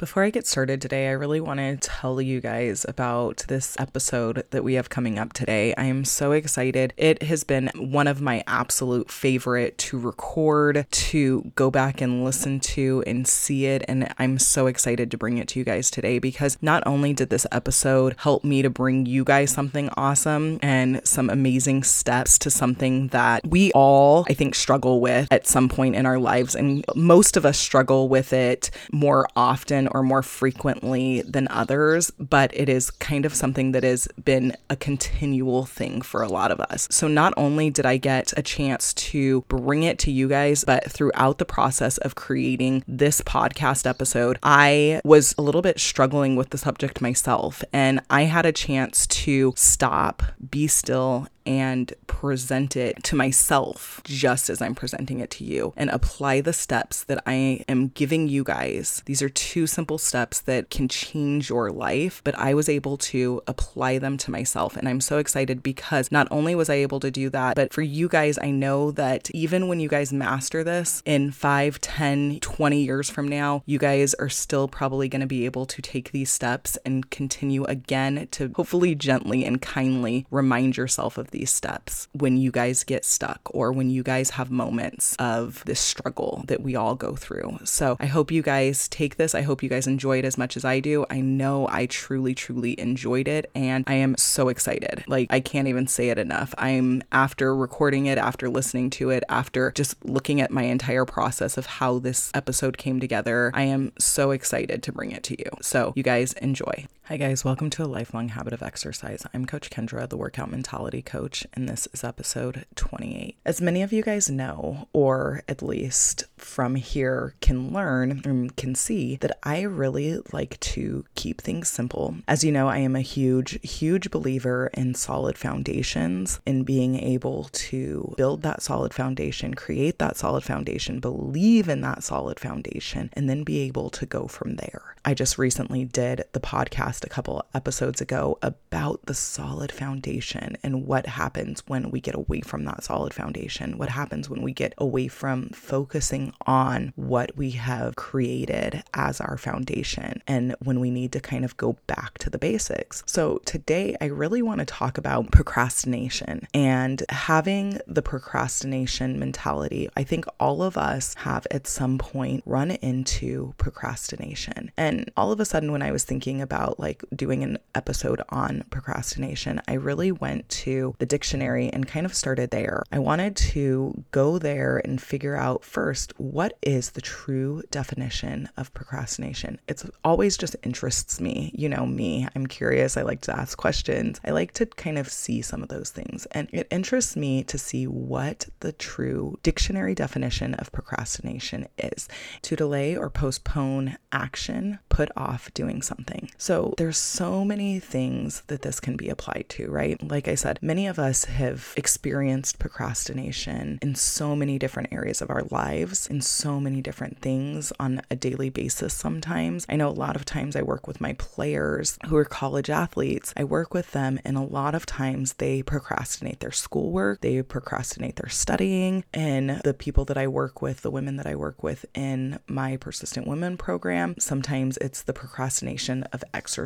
Before I get started today, I really want to tell you guys about this episode that we have coming up today. I am so excited. It has been one of my absolute favorite to record, to go back and listen to and see it. And I'm so excited to bring it to you guys today because not only did this episode help me to bring you guys something awesome and some amazing steps to something that we all, I think, struggle with at some point in our lives. And most of us struggle with it more often or more frequently than others, but it is kind of something that has been a continual thing for a lot of us. So not only did I get a chance to bring it to you guys, but throughout the process of creating this podcast episode, I was a little bit struggling with the subject myself, and I had a chance to stop, be still, and present it to myself just as I'm presenting it to you and apply the steps that I am giving you guys. These are two simple steps that can change your life, but I was able to apply them to myself. And I'm so excited because not only was I able to do that, but for you guys, I know that even when you guys master this in 5, 10, 20 years from now, you guys are still probably going to be able to take these steps and continue again to hopefully gently and kindly remind yourself of these steps when you guys get stuck or when you guys have moments of this struggle that we all go through. So I hope you guys take this. I hope you guys enjoy it as much as I do. I know I truly, truly enjoyed it and I am so excited. Like, I can't even say it enough. I'm after recording it, after listening to it, after just looking at my entire process of how this episode came together. I am so excited to bring it to you. So, you guys enjoy. Hi, guys. Welcome to a lifelong habit of exercise. I'm Coach Kendra, the workout mentality coach, and this is episode 28. As many of you guys know, or at least from here can learn and can see, that I really like to keep things simple. As you know, I am a huge, huge believer in solid foundations, in being able to build that solid foundation, create that solid foundation, believe in that solid foundation, and then be able to go from there. I just recently did the podcast a couple episodes ago about the solid foundation and what happens when we get away from that solid foundation. What happens when we get away from focusing on what we have created as our foundation and when we need to kind of go back to the basics. So, today I really want to talk about procrastination and having the procrastination mentality. I think all of us have at some point run into procrastination. And and all of a sudden, when I was thinking about like doing an episode on procrastination, I really went to the dictionary and kind of started there. I wanted to go there and figure out first what is the true definition of procrastination. It's always just interests me. You know, me, I'm curious. I like to ask questions. I like to kind of see some of those things. And it interests me to see what the true dictionary definition of procrastination is to delay or postpone action put off doing something. So there's so many things that this can be applied to, right? Like I said, many of us have experienced procrastination in so many different areas of our lives, in so many different things on a daily basis sometimes. I know a lot of times I work with my players who are college athletes. I work with them and a lot of times they procrastinate their schoolwork, they procrastinate their studying, and the people that I work with, the women that I work with in my persistent women program, sometimes it's the procrastination of exercise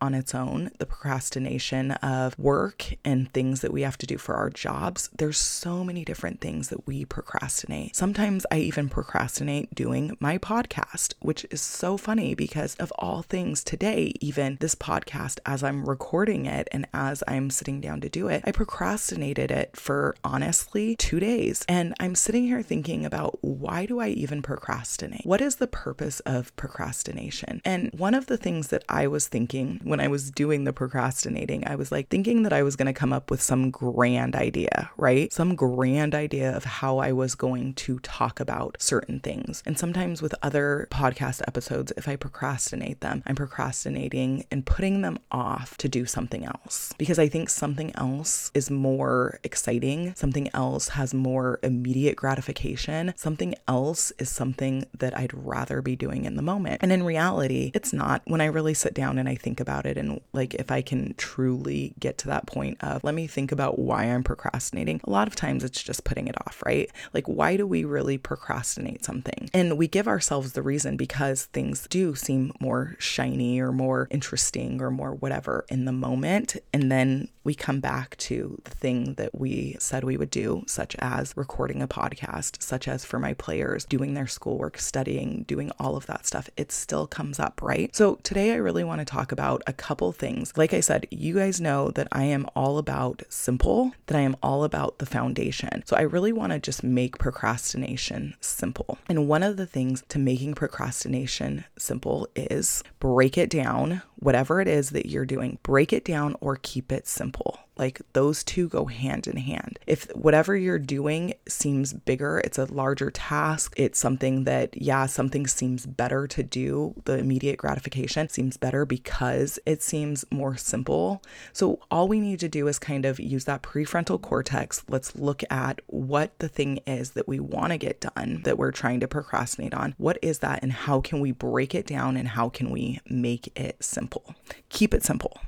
on its own, the procrastination of work and things that we have to do for our jobs. There's so many different things that we procrastinate. Sometimes I even procrastinate doing my podcast, which is so funny because of all things today, even this podcast, as I'm recording it and as I'm sitting down to do it, I procrastinated it for honestly two days. And I'm sitting here thinking about why do I even procrastinate? What is the purpose of procrastination. And one of the things that I was thinking when I was doing the procrastinating, I was like thinking that I was going to come up with some grand idea, right? Some grand idea of how I was going to talk about certain things. And sometimes with other podcast episodes, if I procrastinate them, I'm procrastinating and putting them off to do something else because I think something else is more exciting, something else has more immediate gratification, something else is something that I'd rather be doing in the moment. And in reality, reality, it's not. When I really sit down and I think about it, and like if I can truly get to that point of let me think about why I'm procrastinating, a lot of times it's just putting it off, right? Like, why do we really procrastinate something? And we give ourselves the reason because things do seem more shiny or more interesting or more whatever in the moment. And then we come back to the thing that we said we would do, such as recording a podcast, such as for my players, doing their schoolwork, studying, doing all of that stuff. It still comes up, right? So today I really want to talk about a couple things. Like I said, you guys know that I am all about simple, that I am all about the foundation. So I really want to just make procrastination simple. And one of the things to making procrastination simple is break it down, whatever it is that you're doing, break it down or keep it simple. Like those two go hand in hand. If whatever you're doing seems bigger, it's a larger task, it's something that, yeah, something seems better to do, the immediate gratification seems better because it seems more simple. So all we need to do is kind of use that prefrontal cortex. Let's look at what the thing is that we want to get done, that we're trying to procrastinate on. What is that, and how can we break it down, and how can we make it simple? Keep it simple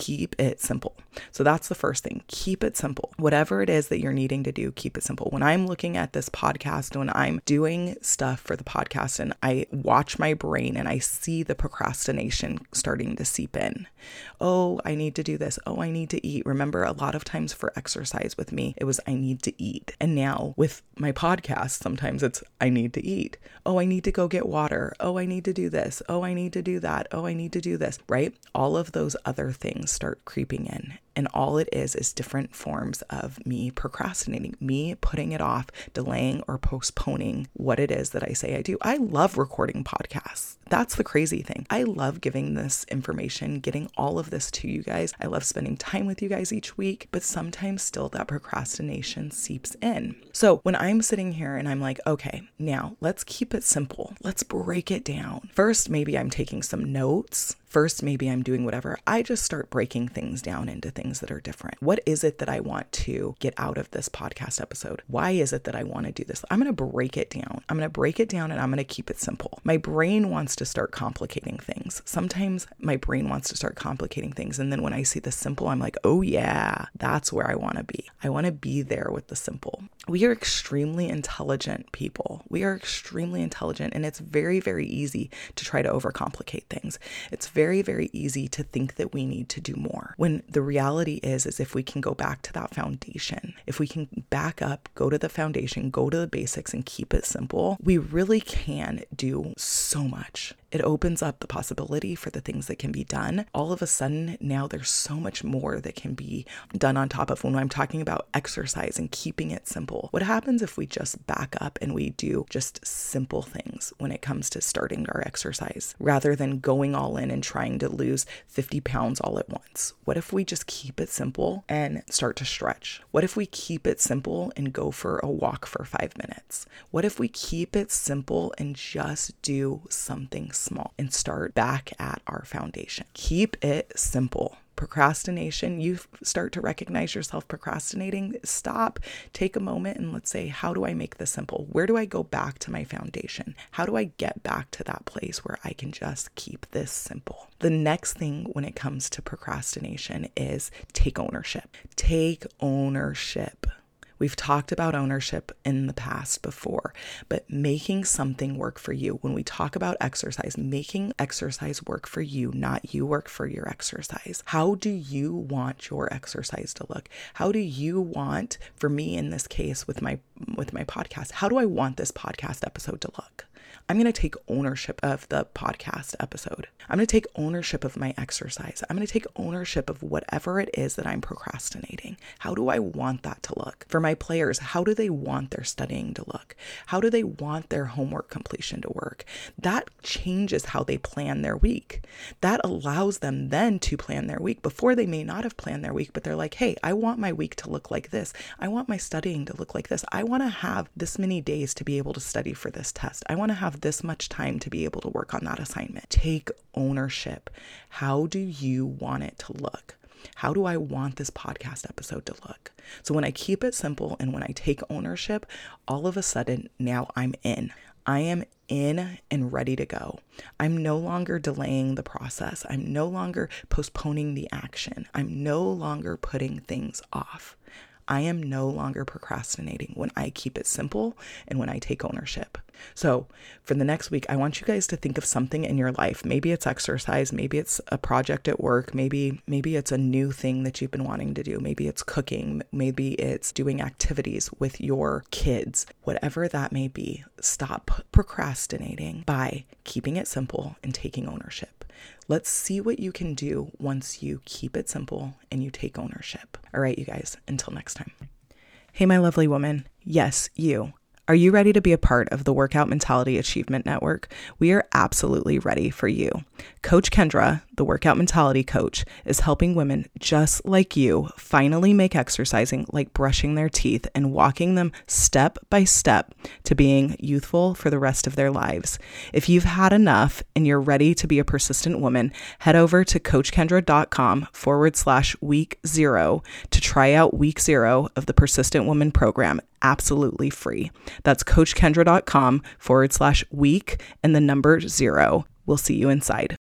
keep it simple. So that's the first thing. Keep it simple. Whatever it is that you're needing to do, keep it simple. When I'm looking at this podcast, when I'm doing stuff for the podcast and I watch my brain and I see the procrastination starting to seep in. Oh, I need to do this. Oh, I need to eat. Remember, a lot of times for exercise with me, it was I need to eat. And now with my podcast, sometimes it's I need to eat. Oh, I need to go get water. Oh, I need to do this. Oh, I need to do that. Oh, I need to do this, right? All of those other things start creeping in. And all it is is different forms of me procrastinating, me putting it off, delaying or postponing what it is that I say I do. I love recording podcasts. That's the crazy thing. I love giving this information, getting all of this to you guys. I love spending time with you guys each week, but sometimes still that procrastination seeps in. So when I'm sitting here and I'm like, okay, now let's keep it simple, let's break it down. First, maybe I'm taking some notes First, maybe I'm doing whatever. I just start breaking things down into things that are different. What is it that I want to get out of this podcast episode? Why is it that I want to do this? I'm going to break it down. I'm going to break it down and I'm going to keep it simple. My brain wants to start complicating things. Sometimes my brain wants to start complicating things. And then when I see the simple, I'm like, oh, yeah, that's where I want to be. I want to be there with the simple. We are extremely intelligent people. We are extremely intelligent, and it's very, very easy to try to overcomplicate things. It's very, very easy to think that we need to do more. When the reality is, is if we can go back to that foundation, if we can back up, go to the foundation, go to the basics, and keep it simple, we really can do so much it opens up the possibility for the things that can be done. All of a sudden, now there's so much more that can be done on top of when I'm talking about exercise and keeping it simple. What happens if we just back up and we do just simple things when it comes to starting our exercise rather than going all in and trying to lose 50 pounds all at once? What if we just keep it simple and start to stretch? What if we keep it simple and go for a walk for five minutes? What if we keep it simple and just do something small and start back at our foundation. Keep it simple procrastination, you start to recognize yourself procrastinating, stop, take a moment, and let's say, how do I make this simple? Where do I go back to my foundation? How do I get back to that place where I can just keep this simple? The next thing when it comes to procrastination is take ownership. Take ownership. We've talked about ownership in the past before, but making something work for you. When we talk about exercise, making exercise work for you, not you work for your exercise. How do you want your exercise to look? How do you want, for me in this case with my with my podcast, how do I want this podcast episode to look? I'm going to take ownership of the podcast episode. I'm going to take ownership of my exercise. I'm going to take ownership of whatever it is that I'm procrastinating. How do I want that to look? For my players, how do they want their studying to look? How do they want their homework completion to work? That changes how they plan their week. That allows them then to plan their week. Before they may not have planned their week, but they're like, hey, I want my week to look like this. I want my studying to look like this. I want to have this many days to be able to study for this test. I want to this much time to be able to work on that assignment. Take ownership. How do you want it to look? How do I want this podcast episode to look? So when I keep it simple and when I take ownership, all of a sudden now I'm in. I am in and ready to go. I'm no longer delaying the process. I'm no longer postponing the action. I'm no longer putting things off. I am no longer procrastinating when I keep it simple and when I take ownership. So, for the next week, I want you guys to think of something in your life. Maybe it's exercise, maybe it's a project at work, maybe maybe it's a new thing that you've been wanting to do. Maybe it's cooking, maybe it's doing activities with your kids. Whatever that may be, stop procrastinating by keeping it simple and taking ownership. Let's see what you can do once you keep it simple and you take ownership. All right, you guys, until next time. Hey, my lovely woman. Yes, you. Are you ready to be a part of the Workout Mentality Achievement Network? We are absolutely ready for you. Coach Kendra, the Workout Mentality Coach, is helping women just like you finally make exercising like brushing their teeth and walking them step by step to being youthful for the rest of their lives. If you've had enough and you're ready to be a persistent woman, head over to coachkendra.com forward slash week zero to try out week zero of the Persistent Woman program absolutely free. That's coachkendra.com forward slash week and the number zero. We'll see you inside.